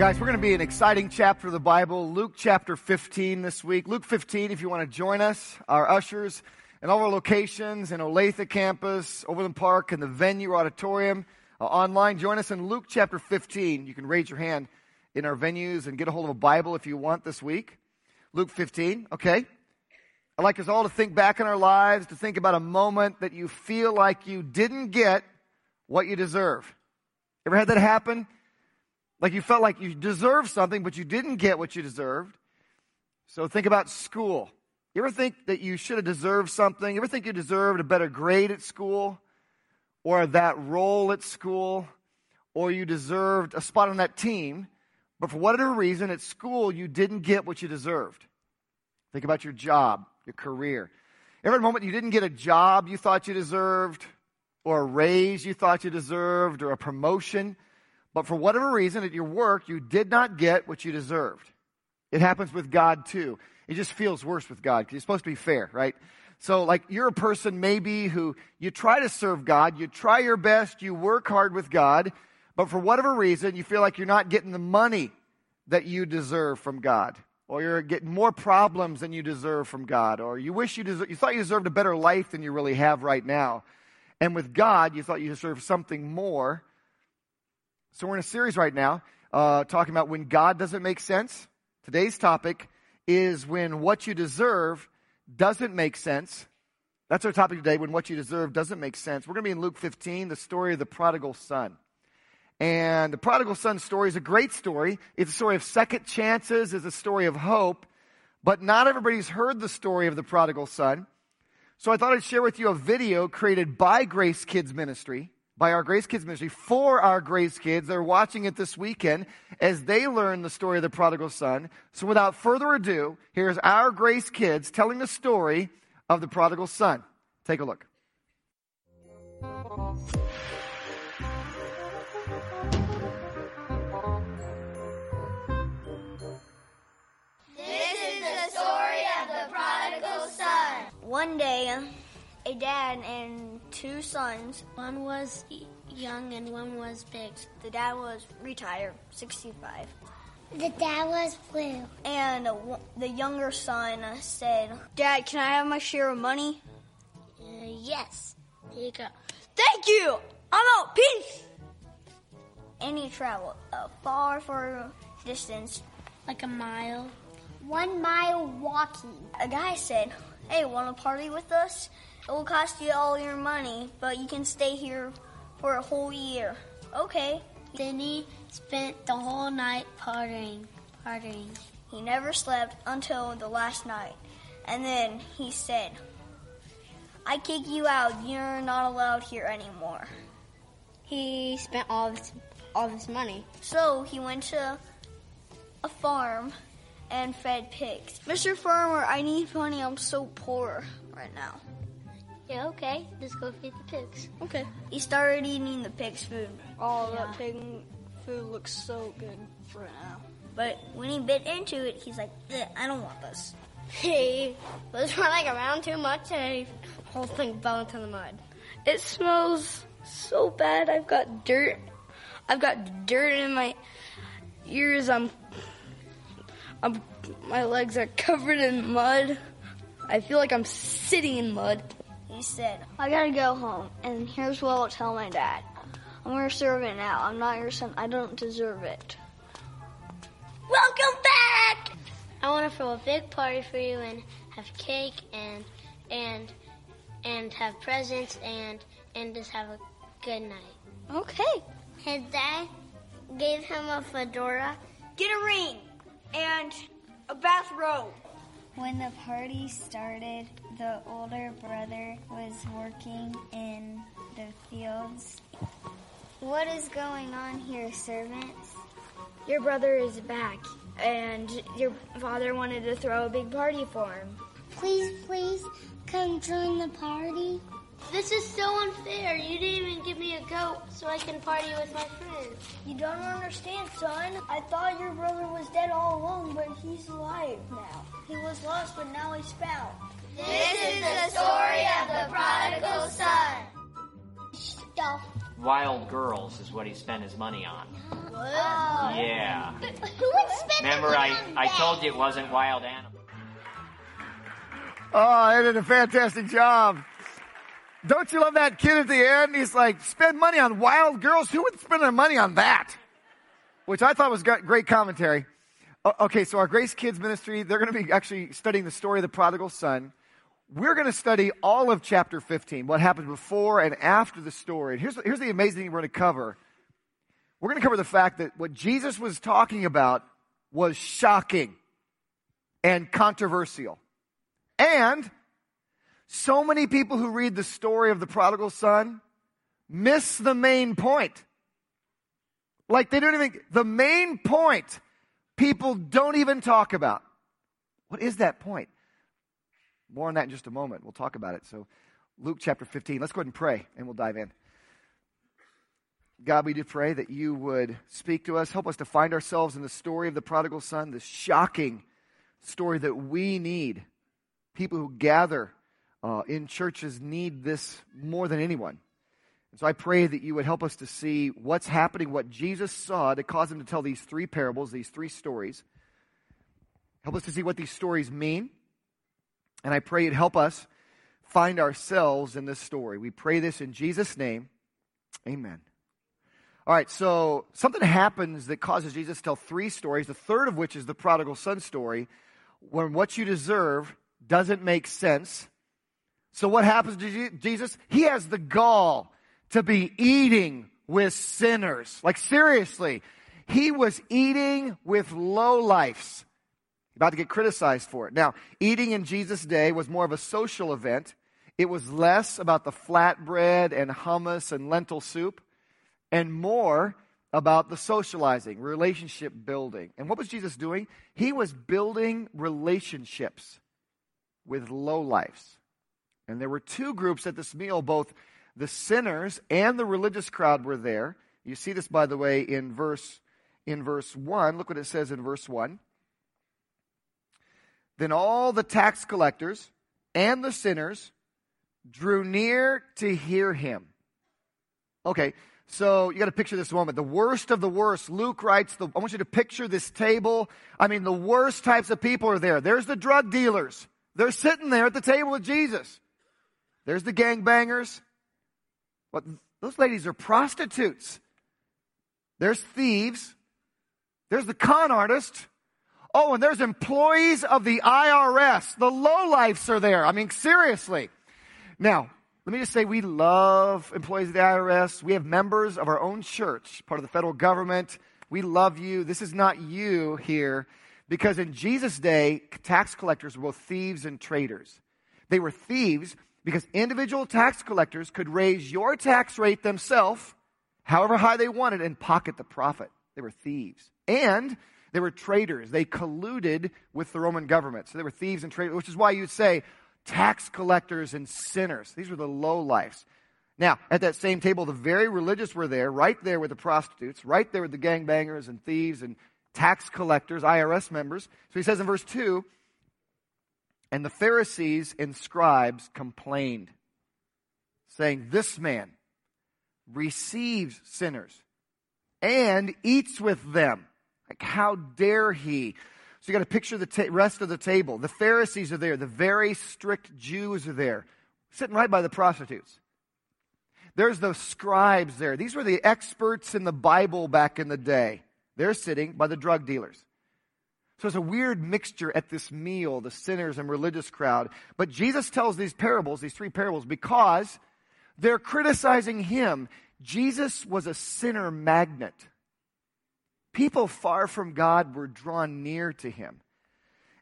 Guys, we're going to be an exciting chapter of the Bible, Luke chapter 15 this week. Luke 15, if you want to join us, our ushers, and all our locations in Olathe campus, Overland Park, and the venue auditorium, uh, online, join us in Luke chapter 15. You can raise your hand in our venues and get a hold of a Bible if you want this week. Luke 15, okay? I'd like us all to think back in our lives, to think about a moment that you feel like you didn't get what you deserve. Ever had that happen? Like you felt like you deserved something, but you didn't get what you deserved. So think about school. You ever think that you should have deserved something? You ever think you deserved a better grade at school? Or that role at school? Or you deserved a spot on that team, but for whatever reason at school you didn't get what you deserved? Think about your job, your career. Every moment you didn't get a job you thought you deserved, or a raise you thought you deserved, or a promotion but for whatever reason at your work, you did not get what you deserved. It happens with God too. It just feels worse with God because you're supposed to be fair, right? So, like, you're a person maybe who you try to serve God, you try your best, you work hard with God, but for whatever reason, you feel like you're not getting the money that you deserve from God, or you're getting more problems than you deserve from God, or you wish you deserve, you thought you deserved a better life than you really have right now. And with God, you thought you deserved something more so, we're in a series right now uh, talking about when God doesn't make sense. Today's topic is when what you deserve doesn't make sense. That's our topic today, when what you deserve doesn't make sense. We're going to be in Luke 15, the story of the prodigal son. And the prodigal son story is a great story. It's a story of second chances, it's a story of hope. But not everybody's heard the story of the prodigal son. So I thought I'd share with you a video created by Grace Kids Ministry by our Grace Kids Ministry for our Grace Kids. They're watching it this weekend as they learn the story of the prodigal son. So without further ado, here's our Grace Kids telling the story of the prodigal son. Take a look. This is the story of the prodigal son. One day, a dad and two sons. One was young and one was big. The dad was retired, 65. The dad was blue. And the younger son said, Dad, can I have my share of money? Uh, yes. Here you go. Thank you! I'm out. Peace! And he traveled a far, far distance. Like a mile. One mile walking. A guy said, Hey, want to party with us? It will cost you all your money, but you can stay here for a whole year. Okay. Then he spent the whole night partying, partying. He never slept until the last night. And then he said, I kick you out. You're not allowed here anymore. He spent all of his, all of his money. So he went to a farm and fed pigs. Mr. Farmer, I need money. I'm so poor right now. Yeah, okay. Let's go feed the pigs. Okay. He started eating the pig's food. Oh, yeah. that pig food looks so good right now. But when he bit into it, he's like, I don't want this. He was running around too much and the whole thing fell into the mud. It smells so bad. I've got dirt. I've got dirt in my ears. I'm, I'm, my legs are covered in mud. I feel like I'm sitting in mud he said, I gotta go home, and here's what I'll tell my dad. I'm your servant now. I'm not your son. I don't deserve it. Welcome back! I want to throw a big party for you and have cake and and and have presents and and just have a good night. Okay. His dad gave him a fedora. Get a ring and a bathrobe. When the party started, the older brother was working in the fields. What is going on here, servants? Your brother is back. and your father wanted to throw a big party for him. Please, please come join the party. This is so unfair. You didn't even give me a goat so I can party with my friends. You don't understand, son. I thought your brother was dead all along, but he's alive now. He was lost, but now he's found. This is the story of the prodigal son. Stuff. Wild Girls is what he spent his money on. Whoa. Yeah. But Who would spend Remember, the I, money on I that? told you it wasn't wild animals. Oh, they did a fantastic job. Don't you love that kid at the end? He's like, spend money on wild girls. Who would spend their money on that? Which I thought was great commentary. Okay, so our Grace Kids ministry, they're going to be actually studying the story of the prodigal son. We're going to study all of chapter 15, what happened before and after the story. And here's, here's the amazing thing we're going to cover. We're going to cover the fact that what Jesus was talking about was shocking and controversial. And so many people who read the story of the prodigal son miss the main point. Like they don't even, the main point people don't even talk about. What is that point? More on that in just a moment. We'll talk about it. So, Luke chapter 15. Let's go ahead and pray and we'll dive in. God, we do pray that you would speak to us, help us to find ourselves in the story of the prodigal son, this shocking story that we need. People who gather uh, in churches need this more than anyone. And so I pray that you would help us to see what's happening, what Jesus saw to cause him to tell these three parables, these three stories. Help us to see what these stories mean. And I pray you'd help us find ourselves in this story. We pray this in Jesus' name. Amen. All right, so something happens that causes Jesus to tell three stories, the third of which is the prodigal son story, when what you deserve doesn't make sense. So, what happens to Jesus? He has the gall to be eating with sinners. Like, seriously, he was eating with lowlifes. About to get criticized for it. Now, eating in Jesus' day was more of a social event. It was less about the flatbread and hummus and lentil soup and more about the socializing, relationship building. And what was Jesus doing? He was building relationships with lowlifes. And there were two groups at this meal, both the sinners and the religious crowd were there. You see this, by the way, in verse, in verse 1. Look what it says in verse 1. Then all the tax collectors and the sinners drew near to hear him. Okay, so you got to picture this moment. The worst of the worst. Luke writes, the, I want you to picture this table. I mean, the worst types of people are there. There's the drug dealers. They're sitting there at the table with Jesus. There's the gangbangers. What, those ladies are prostitutes. There's thieves. There's the con artist. Oh, and there's employees of the IRS. The lowlifes are there. I mean, seriously. Now, let me just say we love employees of the IRS. We have members of our own church, part of the federal government. We love you. This is not you here because in Jesus' day, tax collectors were both thieves and traitors. They were thieves because individual tax collectors could raise your tax rate themselves, however high they wanted, and pocket the profit. They were thieves. And they were traitors. They colluded with the Roman government. So they were thieves and traitors, which is why you'd say tax collectors and sinners. These were the low lives. Now, at that same table, the very religious were there, right there with the prostitutes, right there with the gangbangers and thieves and tax collectors, IRS members. So he says in verse 2 And the Pharisees and scribes complained, saying, This man receives sinners and eats with them. Like, how dare he? So you got to picture the ta- rest of the table. The Pharisees are there. The very strict Jews are there, sitting right by the prostitutes. There's the scribes there. These were the experts in the Bible back in the day. They're sitting by the drug dealers. So it's a weird mixture at this meal, the sinners and religious crowd. But Jesus tells these parables, these three parables, because they're criticizing him. Jesus was a sinner magnet. People far from God were drawn near to him.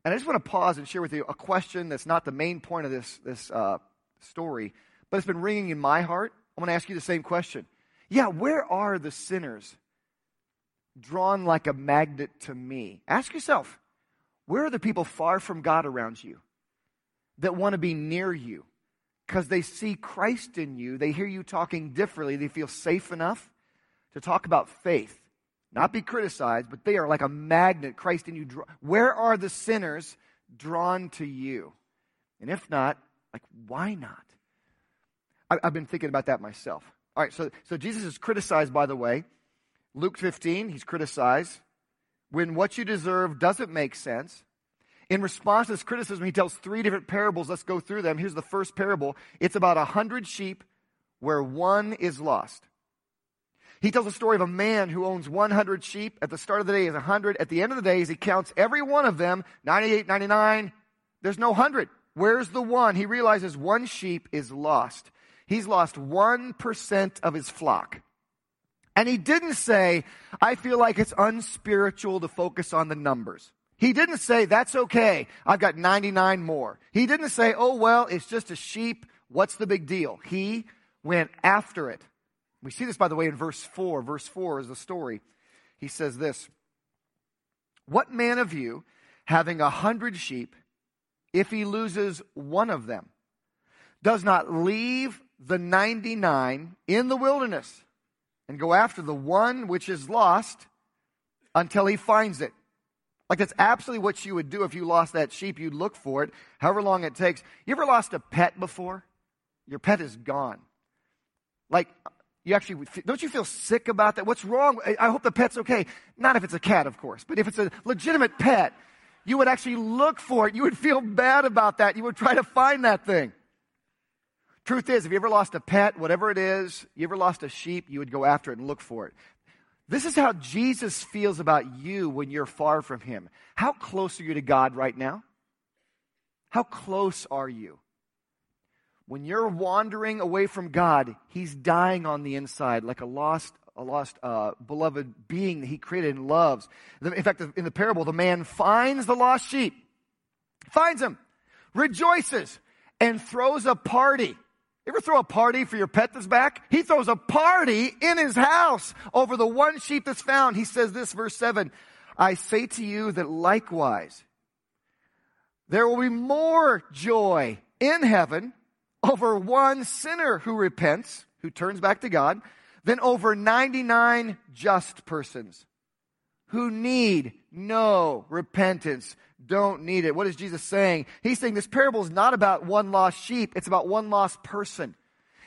And I just want to pause and share with you a question that's not the main point of this, this uh, story, but it's been ringing in my heart. I'm going to ask you the same question. Yeah, where are the sinners drawn like a magnet to me. Ask yourself, where are the people far from God around you that want to be near you? Because they see Christ in you, they hear you talking differently, they feel safe enough to talk about faith, not be criticized, but they are like a magnet, Christ in you. Where are the sinners drawn to you? And if not, like, why not? I, have been thinking about that myself. All right, so, so Jesus is criticized, by the way. Luke 15, he's criticized when what you deserve doesn't make sense. In response to this criticism, he tells three different parables. Let's go through them. Here's the first parable it's about a hundred sheep where one is lost. He tells a story of a man who owns 100 sheep. At the start of the day is 100. At the end of the day, as he counts every one of them 98, 99. There's no 100. Where's the one? He realizes one sheep is lost. He's lost 1% of his flock. And he didn't say, I feel like it's unspiritual to focus on the numbers. He didn't say, that's okay. I've got 99 more. He didn't say, oh, well, it's just a sheep. What's the big deal? He went after it. We see this, by the way, in verse 4. Verse 4 is the story. He says this What man of you, having a hundred sheep, if he loses one of them, does not leave the 99 in the wilderness and go after the one which is lost until he finds it. Like that's absolutely what you would do if you lost that sheep. You'd look for it, however long it takes. You ever lost a pet before? Your pet is gone. Like you actually don't you feel sick about that? What's wrong? I hope the pet's okay. Not if it's a cat, of course, but if it's a legitimate pet, you would actually look for it. You would feel bad about that. You would try to find that thing. Truth is, if you ever lost a pet, whatever it is, you ever lost a sheep, you would go after it and look for it. This is how Jesus feels about you when you're far from Him. How close are you to God right now? How close are you? When you're wandering away from God, He's dying on the inside like a lost, a lost uh, beloved being that He created and loves. In fact, in the parable, the man finds the lost sheep, finds him, rejoices, and throws a party. Ever throw a party for your pet that's back? He throws a party in his house over the one sheep that's found. He says this, verse 7 I say to you that likewise, there will be more joy in heaven over one sinner who repents, who turns back to God, than over 99 just persons who need no repentance don't need it. What is Jesus saying? He's saying this parable is not about one lost sheep, it's about one lost person.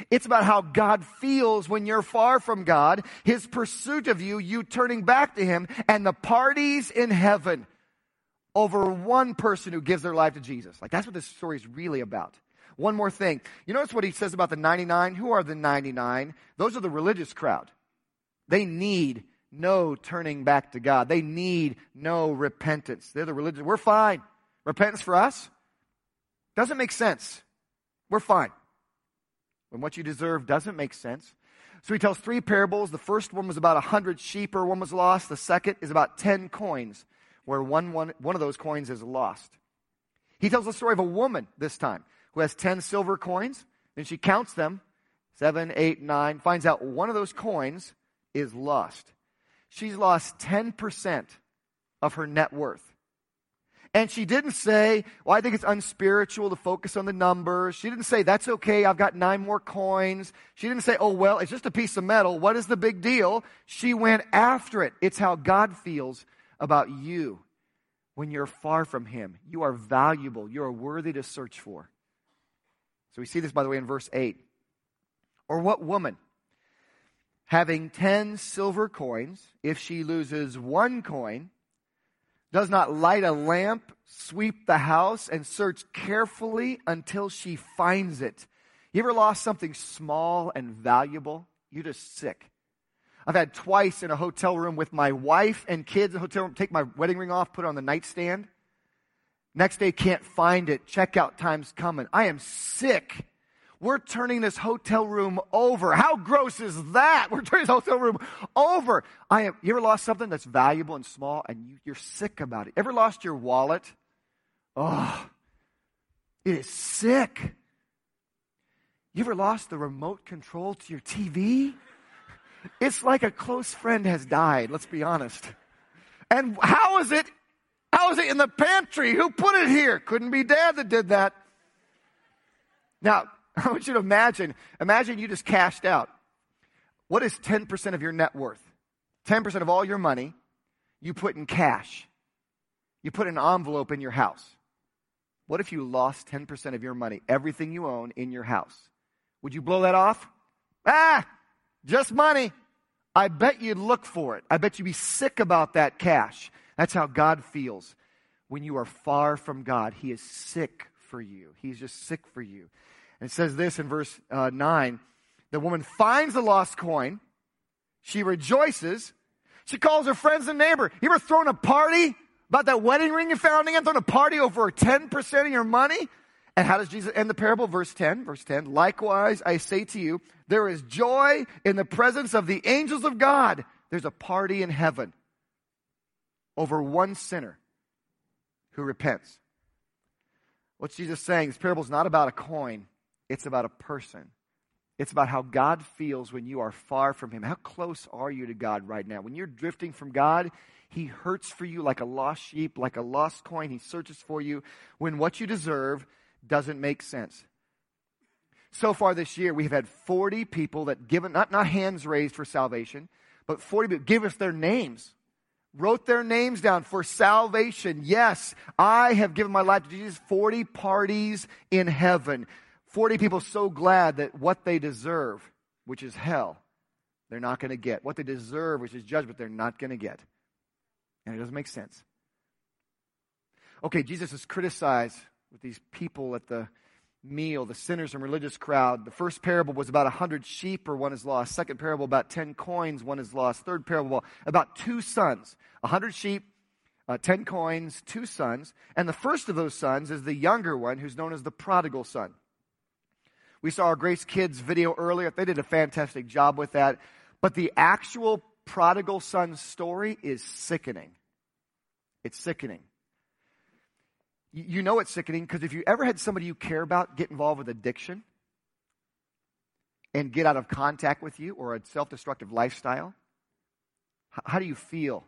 It's about how God feels when you're far from God, His pursuit of you, you turning back to Him, and the parties in heaven over one person who gives their life to Jesus. Like that's what this story is really about. One more thing. You notice what he says about the 99? Who are the 99? Those are the religious crowd. They need no turning back to God. They need no repentance. They're the religious. We're fine. Repentance for us doesn't make sense. We're fine. When what you deserve doesn't make sense. So he tells three parables. The first one was about a hundred sheep or one was lost. The second is about ten coins, where one, one, one of those coins is lost. He tells the story of a woman this time who has ten silver coins. Then she counts them, seven, eight, nine, finds out one of those coins is lost she's lost 10% of her net worth. And she didn't say, Well, I think it's unspiritual to focus on the numbers. She didn't say, That's okay, I've got nine more coins. She didn't say, Oh, well, it's just a piece of metal. What is the big deal? She went after it. It's how God feels about you when you're far from Him. You are valuable, you are worthy to search for. So we see this, by the way, in verse 8. Or what woman? Having 10 silver coins, if she loses one coin, does not light a lamp, sweep the house, and search carefully until she finds it. You ever lost something small and valuable? You're just sick. I've had twice in a hotel room with my wife and kids in a hotel room take my wedding ring off, put it on the nightstand. Next day, can't find it. Checkout time's coming. I am sick we're turning this hotel room over. How gross is that? We're turning this hotel room over. I have, you ever lost something that's valuable and small and you, you're sick about it? Ever lost your wallet? Oh, it is sick. You ever lost the remote control to your TV? It's like a close friend has died, let's be honest. And how is it? How is it in the pantry? Who put it here? Couldn't be dad that did that. Now, I want you to imagine, imagine you just cashed out. What is 10% of your net worth? 10% of all your money you put in cash. You put an envelope in your house. What if you lost 10% of your money, everything you own in your house? Would you blow that off? Ah, just money. I bet you'd look for it. I bet you'd be sick about that cash. That's how God feels. When you are far from God, He is sick for you. He's just sick for you. It says this in verse uh, 9 the woman finds the lost coin, she rejoices, she calls her friends and neighbor. You ever thrown a party about that wedding ring you found again? Thrown a party over 10% of your money? And how does Jesus end the parable? Verse 10, verse 10. Likewise, I say to you, there is joy in the presence of the angels of God. There's a party in heaven over one sinner who repents. What's Jesus saying? This parable is not about a coin, it's about a person. It's about how God feels when you are far from Him. How close are you to God right now? When you're drifting from God, He hurts for you like a lost sheep, like a lost coin. He searches for you when what you deserve doesn't make sense. So far this year, we have had 40 people that given, not, not hands raised for salvation, but 40 people give us their names wrote their names down for salvation. Yes, I have given my life to Jesus. 40 parties in heaven. 40 people so glad that what they deserve, which is hell, they're not going to get. What they deserve, which is judgment, they're not going to get. And it doesn't make sense. Okay, Jesus is criticized with these people at the meal, the sinners and religious crowd. The first parable was about a hundred sheep or one is lost. Second parable about ten coins, one is lost. Third parable about two sons, a hundred sheep, uh, ten coins, two sons. And the first of those sons is the younger one who's known as the prodigal son. We saw our Grace Kids video earlier. They did a fantastic job with that. But the actual prodigal son story is sickening. It's sickening. You know it's sickening because if you ever had somebody you care about get involved with addiction and get out of contact with you or a self destructive lifestyle, how do you feel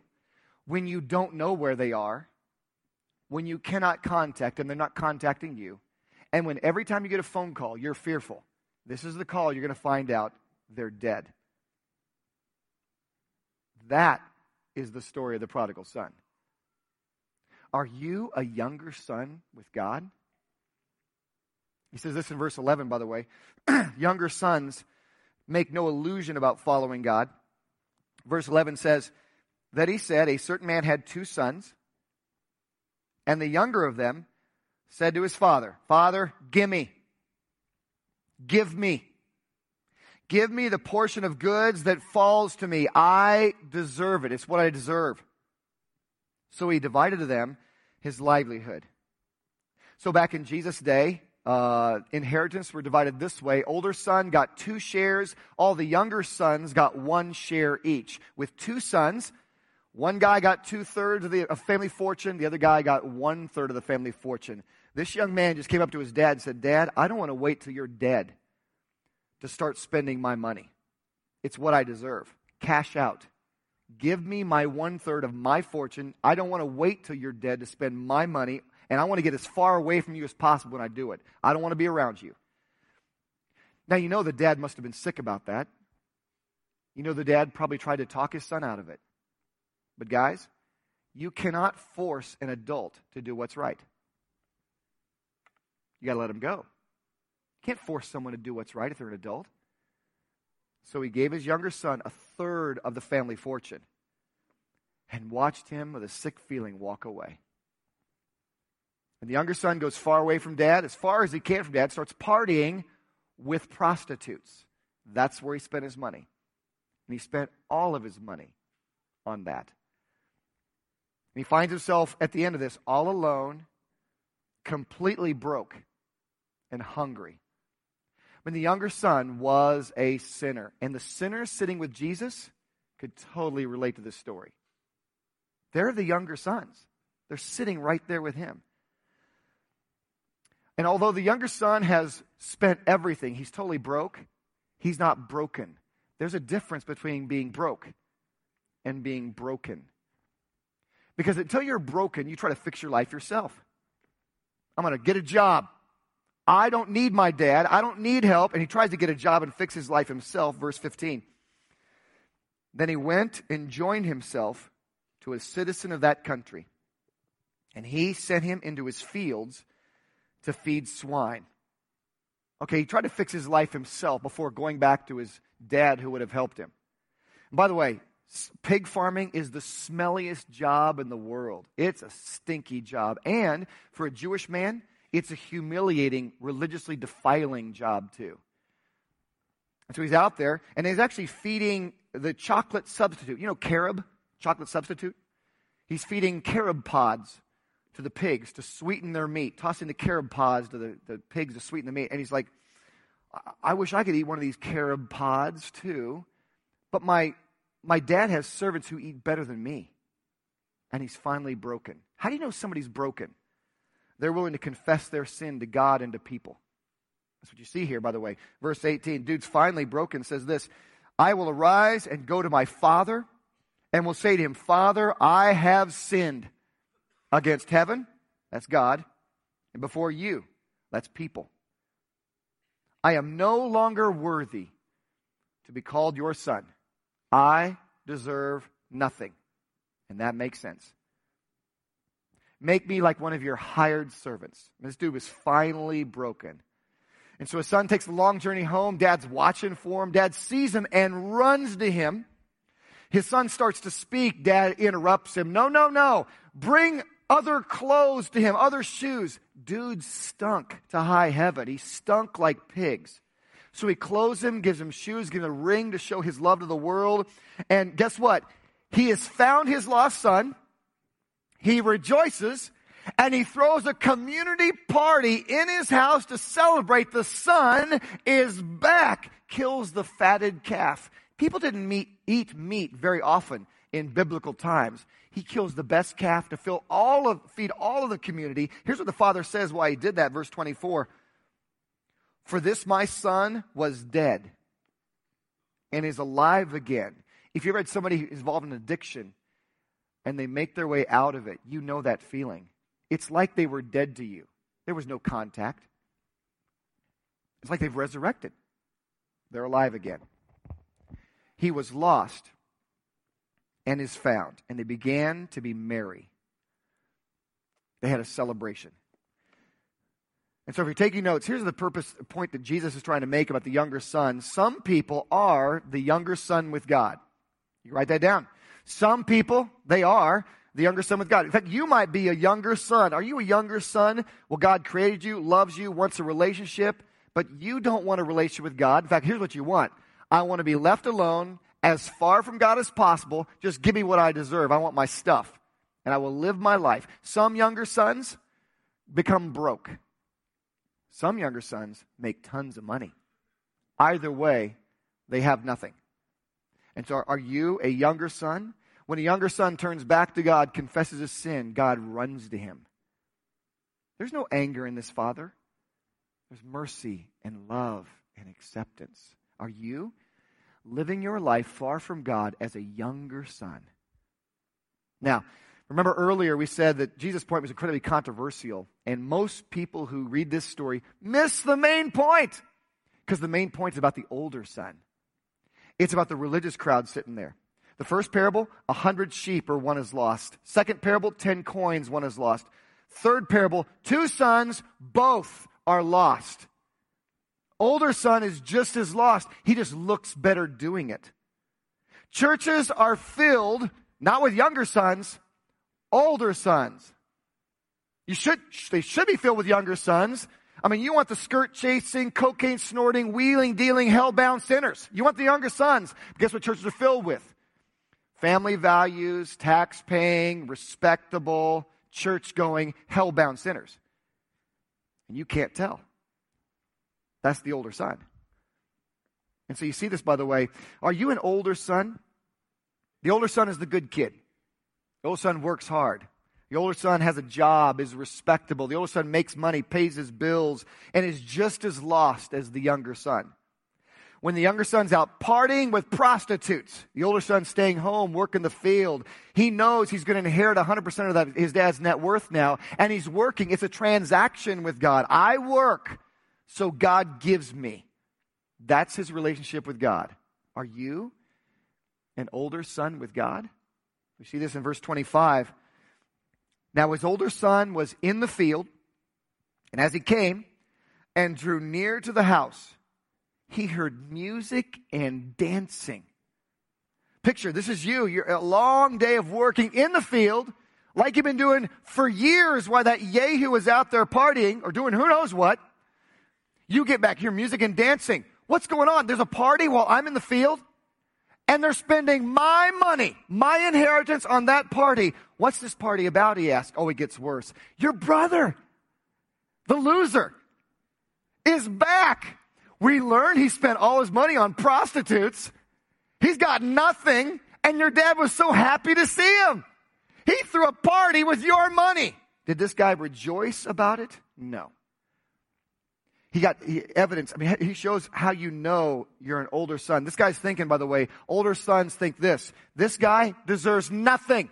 when you don't know where they are, when you cannot contact them, they're not contacting you, and when every time you get a phone call, you're fearful, this is the call you're going to find out they're dead. That is the story of the prodigal son. Are you a younger son with God? He says this in verse 11, by the way. younger sons make no illusion about following God. Verse 11 says, That he said, A certain man had two sons, and the younger of them said to his father, Father, give me. Give me. Give me the portion of goods that falls to me. I deserve it. It's what I deserve. So he divided to them his livelihood. So back in Jesus' day, uh, inheritance were divided this way. Older son got two shares. All the younger sons got one share each. With two sons, one guy got two thirds of the of family fortune. The other guy got one third of the family fortune. This young man just came up to his dad and said, Dad, I don't want to wait till you're dead to start spending my money. It's what I deserve. Cash out. Give me my one third of my fortune. I don't want to wait till you're dead to spend my money, and I want to get as far away from you as possible when I do it. I don't want to be around you. Now, you know the dad must have been sick about that. You know the dad probably tried to talk his son out of it. But, guys, you cannot force an adult to do what's right. You got to let them go. You can't force someone to do what's right if they're an adult. So he gave his younger son a third of the family fortune and watched him with a sick feeling walk away. And the younger son goes far away from dad, as far as he can from dad, starts partying with prostitutes. That's where he spent his money. And he spent all of his money on that. And he finds himself at the end of this all alone, completely broke and hungry. When the younger son was a sinner, and the sinner sitting with Jesus could totally relate to this story. They're the younger sons, they're sitting right there with him. And although the younger son has spent everything, he's totally broke, he's not broken There's a difference between being broke and being broken. Because until you're broken, you try to fix your life yourself. I'm going to get a job. I don't need my dad. I don't need help. And he tries to get a job and fix his life himself. Verse 15. Then he went and joined himself to a citizen of that country. And he sent him into his fields to feed swine. Okay, he tried to fix his life himself before going back to his dad who would have helped him. And by the way, pig farming is the smelliest job in the world. It's a stinky job. And for a Jewish man, it's a humiliating, religiously defiling job, too. And so he's out there, and he's actually feeding the chocolate substitute. You know, carob, chocolate substitute? He's feeding carob pods to the pigs to sweeten their meat, tossing the carob pods to the, the pigs to sweeten the meat. And he's like, I wish I could eat one of these carob pods too. But my, my dad has servants who eat better than me. And he's finally broken. How do you know somebody's broken? They're willing to confess their sin to God and to people. That's what you see here, by the way. Verse 18, dude's finally broken, says this I will arise and go to my father and will say to him, Father, I have sinned against heaven, that's God, and before you, that's people. I am no longer worthy to be called your son. I deserve nothing. And that makes sense. Make me like one of your hired servants. This dude was finally broken. And so his son takes a long journey home. Dad's watching for him. Dad sees him and runs to him. His son starts to speak. Dad interrupts him. No, no, no. Bring other clothes to him, other shoes. Dude stunk to high heaven. He stunk like pigs. So he clothes him, gives him shoes, gives him a ring to show his love to the world. And guess what? He has found his lost son. He rejoices and he throws a community party in his house to celebrate the son is back. Kills the fatted calf. People didn't meet, eat meat very often in biblical times. He kills the best calf to fill all of, feed all of the community. Here's what the father says why he did that, verse 24. For this my son was dead and is alive again. If you ever had somebody involved in addiction and they make their way out of it, you know that feeling. It's like they were dead to you. There was no contact. It's like they've resurrected. They're alive again. He was lost and is found. And they began to be merry. They had a celebration. And so, if you're taking notes, here's the purpose point that Jesus is trying to make about the younger son. Some people are the younger son with God. You write that down. Some people, they are the younger son with God. In fact, you might be a younger son. Are you a younger son? Well, God created you, loves you, wants a relationship, but you don't want a relationship with God. In fact, here's what you want I want to be left alone as far from God as possible. Just give me what I deserve. I want my stuff. And I will live my life. Some younger sons become broke. Some younger sons make tons of money. Either way, they have nothing. And so, are you a younger son? When a younger son turns back to God, confesses his sin, God runs to him. There's no anger in this father, there's mercy and love and acceptance. Are you? living your life far from God as a younger son. Now, remember earlier we said that Jesus' point was incredibly controversial, and most people who read this story miss the main point because the main point is about the older son. It's about the religious crowd sitting there. The first parable, a hundred sheep or one is lost. Second parable, ten coins, one is lost. Third parable, two sons, both are lost. Older son is just as lost. He just looks better doing it. Churches are filled not with younger sons, older sons. You should, they should be filled with younger sons. I mean, you want the skirt chasing, cocaine snorting, wheeling, dealing, hell-bound sinners. You want the younger sons. Guess what churches are filled with? Family values, tax paying, respectable, church going, hell-bound sinners. And you can't tell. That's the older son. And so you see this, by the way. Are you an older son? The older son is the good kid. The older son works hard. The older son has a job, is respectable. The older son makes money, pays his bills, and is just as lost as the younger son. when the younger son's out partying with prostitutes, the older son's staying home, working the field. He knows he's going to inherit 100% of that, his dad's net worth now, and he's working. It's a transaction with God. I work, so God gives me. That's his relationship with God. Are you an older son with God? We see this in verse 25. Now his older son was in the field, and as he came and drew near to the house, he heard music and dancing. Picture, this is you. You're a long day of working in the field, like you've been doing for years while that Yehu was out there partying or doing who knows what. You get back, hear music and dancing. What's going on? There's a party while I'm in the field, and they're spending my money, my inheritance on that party. What's this party about? He asked. Oh, it gets worse. Your brother, the loser, is back. We learned he spent all his money on prostitutes. He's got nothing, and your dad was so happy to see him. He threw a party with your money. Did this guy rejoice about it? No. He got evidence. I mean, he shows how you know you're an older son. This guy's thinking, by the way, older sons think this. This guy deserves nothing.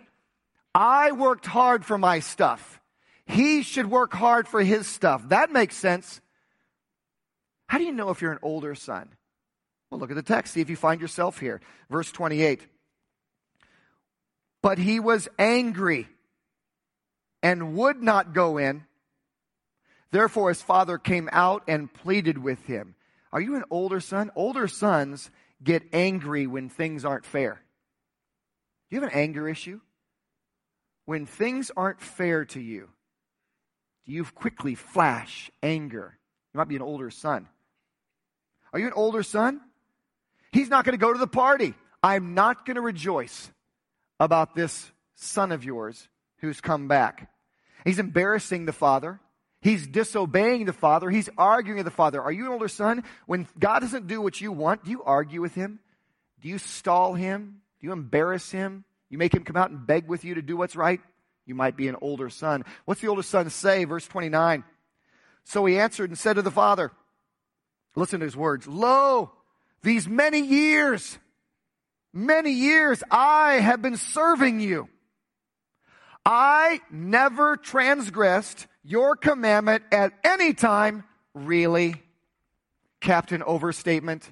I worked hard for my stuff. He should work hard for his stuff. That makes sense. How do you know if you're an older son? Well, look at the text. See if you find yourself here. Verse 28. But he was angry and would not go in. Therefore, his father came out and pleaded with him. Are you an older son? Older sons get angry when things aren't fair. Do you have an anger issue? When things aren't fair to you, do you quickly flash anger? You might be an older son. Are you an older son? He's not going to go to the party. I'm not going to rejoice about this son of yours who's come back. He's embarrassing the father. He's disobeying the father. He's arguing with the father. Are you an older son? When God doesn't do what you want, do you argue with him? Do you stall him? Do you embarrass him? You make him come out and beg with you to do what's right? You might be an older son. What's the older son say? Verse 29. So he answered and said to the father, Listen to his words. Lo, these many years, many years I have been serving you. I never transgressed your commandment at any time. Really? Captain overstatement.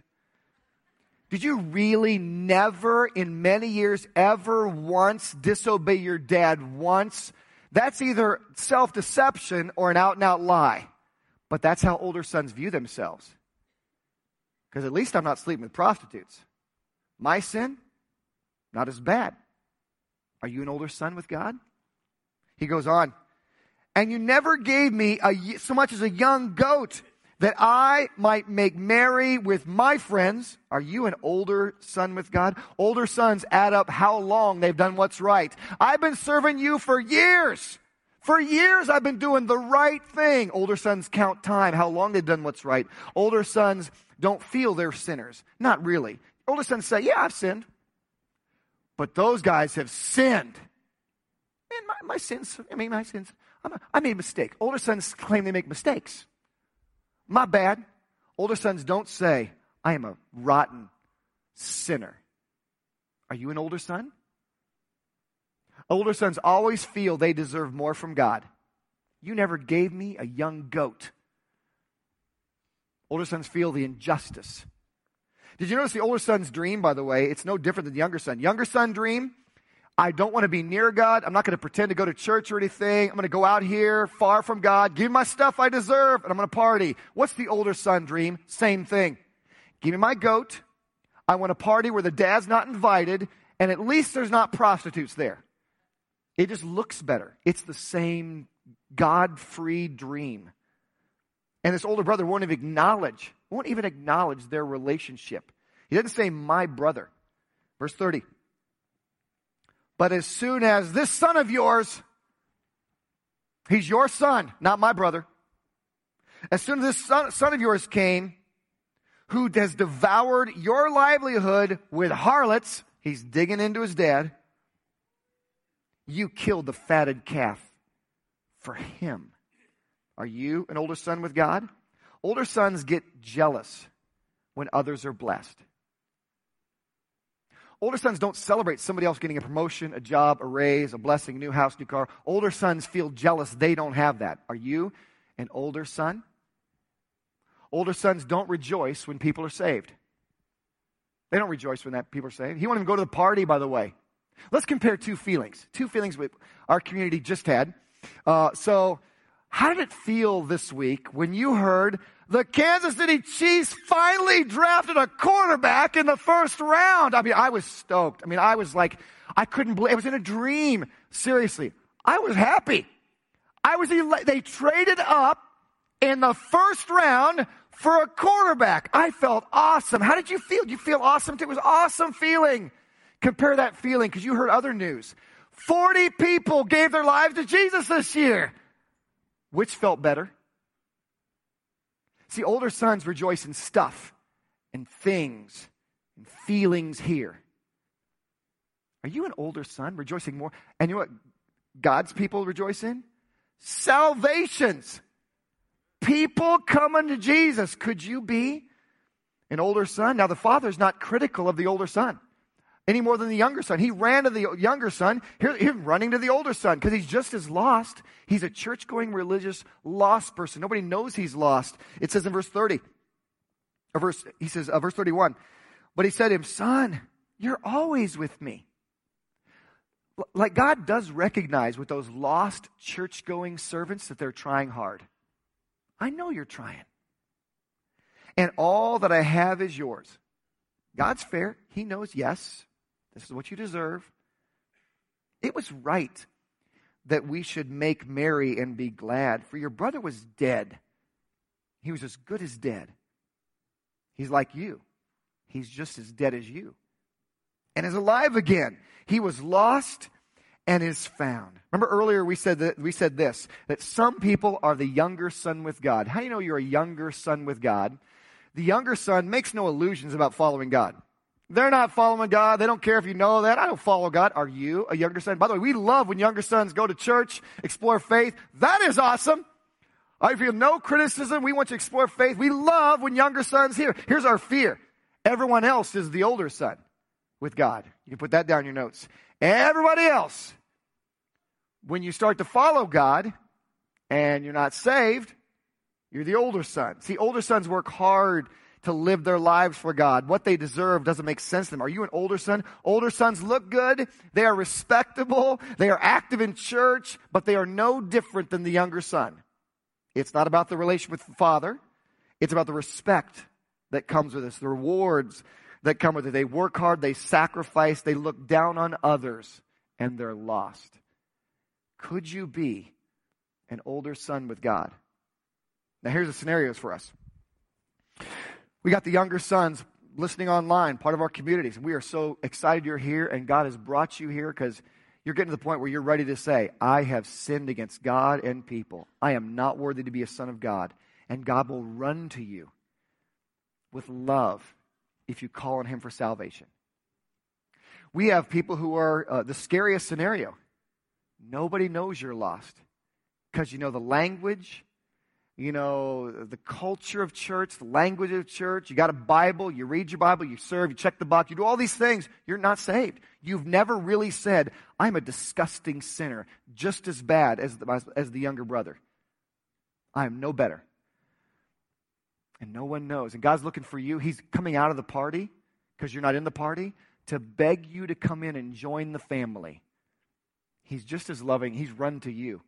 Did you really never in many years ever once disobey your dad once? That's either self deception or an out and out lie. But that's how older sons view themselves. Because at least I'm not sleeping with prostitutes. My sin, not as bad. Are you an older son with God? He goes on, and you never gave me a, so much as a young goat that I might make merry with my friends. Are you an older son with God? Older sons add up how long they've done what's right. I've been serving you for years. For years I've been doing the right thing. Older sons count time, how long they've done what's right. Older sons don't feel they're sinners. Not really. Older sons say, Yeah, I've sinned. But those guys have sinned. Man, my, my sins, I mean, my sins, I'm I made a mistake. Older sons claim they make mistakes. My bad. Older sons don't say, I am a rotten sinner. Are you an older son? Older sons always feel they deserve more from God. You never gave me a young goat. Older sons feel the injustice. Did you notice the older son's dream, by the way? It's no different than the younger son. Younger son dream, I don't want to be near God. I'm not going to pretend to go to church or anything. I'm going to go out here far from God, give me my stuff I deserve, and I'm going to party. What's the older son dream? Same thing. Give me my goat. I want a party where the dad's not invited, and at least there's not prostitutes there. It just looks better. It's the same God free dream. And this older brother won't even acknowledge, won't even acknowledge their relationship. He doesn't say, my brother. Verse 30. But as soon as this son of yours, he's your son, not my brother. As soon as this son, son of yours came, who has devoured your livelihood with harlots, he's digging into his dad, you killed the fatted calf for him. Are you an older son with God? Older sons get jealous when others are blessed. Older sons don't celebrate somebody else getting a promotion, a job, a raise, a blessing, a new house, new car. Older sons feel jealous they don't have that. Are you an older son? Older sons don't rejoice when people are saved. They don't rejoice when that people are saved. He won't even go to the party, by the way. Let's compare two feelings. Two feelings with our community just had. Uh, so, how did it feel this week when you heard the Kansas City Chiefs finally drafted a quarterback in the first round? I mean, I was stoked. I mean, I was like, I couldn't believe it was in a dream. Seriously, I was happy. I was. They traded up in the first round for a quarterback. I felt awesome. How did you feel? Did you feel awesome? It was awesome feeling. Compare that feeling because you heard other news. 40 people gave their lives to Jesus this year. Which felt better? See, older sons rejoice in stuff and things and feelings here. Are you an older son rejoicing more? And you know what God's people rejoice in? Salvations. People coming to Jesus. Could you be an older son? Now, the father's not critical of the older son any more than the younger son. He ran to the younger son. Here, he's running to the older son because he's just as lost. He's a church going, religious, lost person. Nobody knows he's lost. It says in verse 30, or verse, he says, uh, verse 31, but he said to him, Son, you're always with me. Like God does recognize with those lost church going servants that they're trying hard. I know you're trying. And all that I have is yours. God's fair. He knows, yes, this is what you deserve. It was right that we should make merry and be glad, for your brother was dead. He was as good as dead. He's like you. He's just as dead as you. And is alive again. He was lost and is found. Remember earlier we said that we said this that some people are the younger son with God. How do you know you're a younger son with God? The younger son makes no illusions about following God. They're not following God. They don't care if you know that. I don't follow God. Are you a younger son? By the way, we love when younger sons go to church, explore faith. That is awesome. I feel no criticism. We want to explore faith. We love when younger sons here. Here's our fear. Everyone else is the older son with God. You can put that down in your notes. Everybody else, when you start to follow God and you're not saved, you're the older son. See, older sons work hard to live their lives for God. What they deserve doesn't make sense to them. Are you an older son? Older sons look good. They are respectable. They are active in church, but they are no different than the younger son. It's not about the relation with the father. It's about the respect that comes with this, the rewards that come with it. They work hard, they sacrifice, they look down on others, and they're lost. Could you be an older son with God? Now, here's the scenarios for us. We got the younger sons listening online, part of our communities. We are so excited you're here and God has brought you here because you're getting to the point where you're ready to say, I have sinned against God and people. I am not worthy to be a son of God. And God will run to you with love if you call on Him for salvation. We have people who are uh, the scariest scenario. Nobody knows you're lost because you know the language, you know, the culture of church, the language of church. You got a Bible, you read your Bible, you serve, you check the box, you do all these things. You're not saved. You've never really said, I'm a disgusting sinner, just as bad as the, as the younger brother. I am no better. And no one knows. And God's looking for you. He's coming out of the party because you're not in the party to beg you to come in and join the family. He's just as loving. He's run to you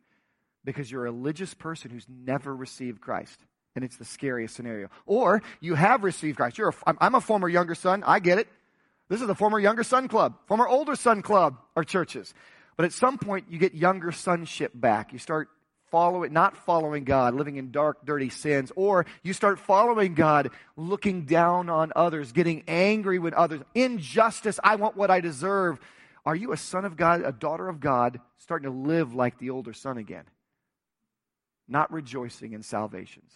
because you're a religious person who's never received Christ. And it's the scariest scenario. Or you have received Christ. You're a, I'm a former younger son. I get it. This is the former younger son club, former older son club are churches. But at some point, you get younger sonship back. You start following, not following God, living in dark, dirty sins, or you start following God, looking down on others, getting angry with others, injustice. I want what I deserve. Are you a son of God, a daughter of God, starting to live like the older son again? Not rejoicing in salvations.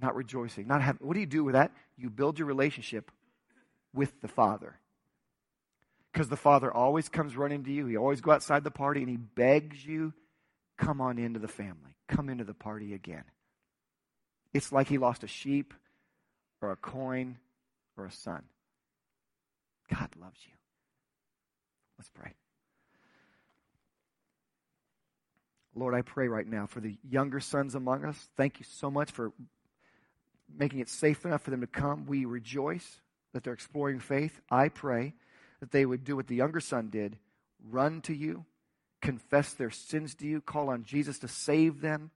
Not rejoicing. Not having, what do you do with that? You build your relationship with the Father. Because the Father always comes running to you. He always go outside the party and he begs you, come on into the family. Come into the party again. It's like he lost a sheep or a coin or a son. God loves you. Let's pray. Lord, I pray right now for the younger sons among us. Thank you so much for making it safe enough for them to come. We rejoice that they're exploring faith. I pray that they would do what the younger son did run to you, confess their sins to you, call on Jesus to save them,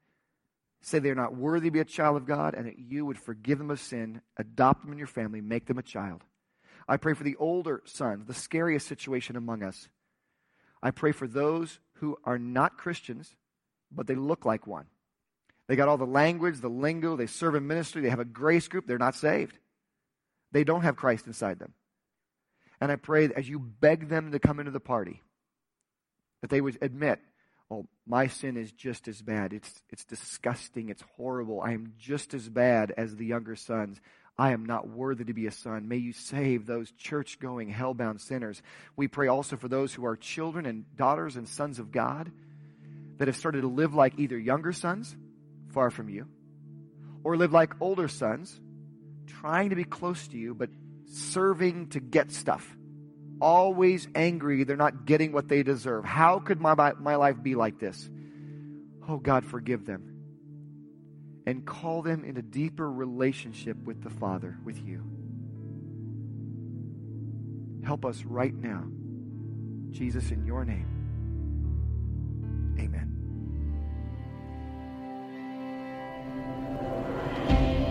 say they're not worthy to be a child of God, and that you would forgive them of sin, adopt them in your family, make them a child. I pray for the older sons, the scariest situation among us. I pray for those who are not Christians, but they look like one. They got all the language, the lingo, they serve in ministry, they have a grace group, they're not saved. They don't have Christ inside them. And I pray that as you beg them to come into the party, that they would admit, oh, my sin is just as bad. It's, it's disgusting. It's horrible. I am just as bad as the younger sons. I am not worthy to be a son. May you save those church going, hell bound sinners. We pray also for those who are children and daughters and sons of God that have started to live like either younger sons, far from you, or live like older sons, trying to be close to you, but serving to get stuff. Always angry, they're not getting what they deserve. How could my, my life be like this? Oh, God, forgive them and call them into deeper relationship with the Father, with you. Help us right now. Jesus, in your name. Amen.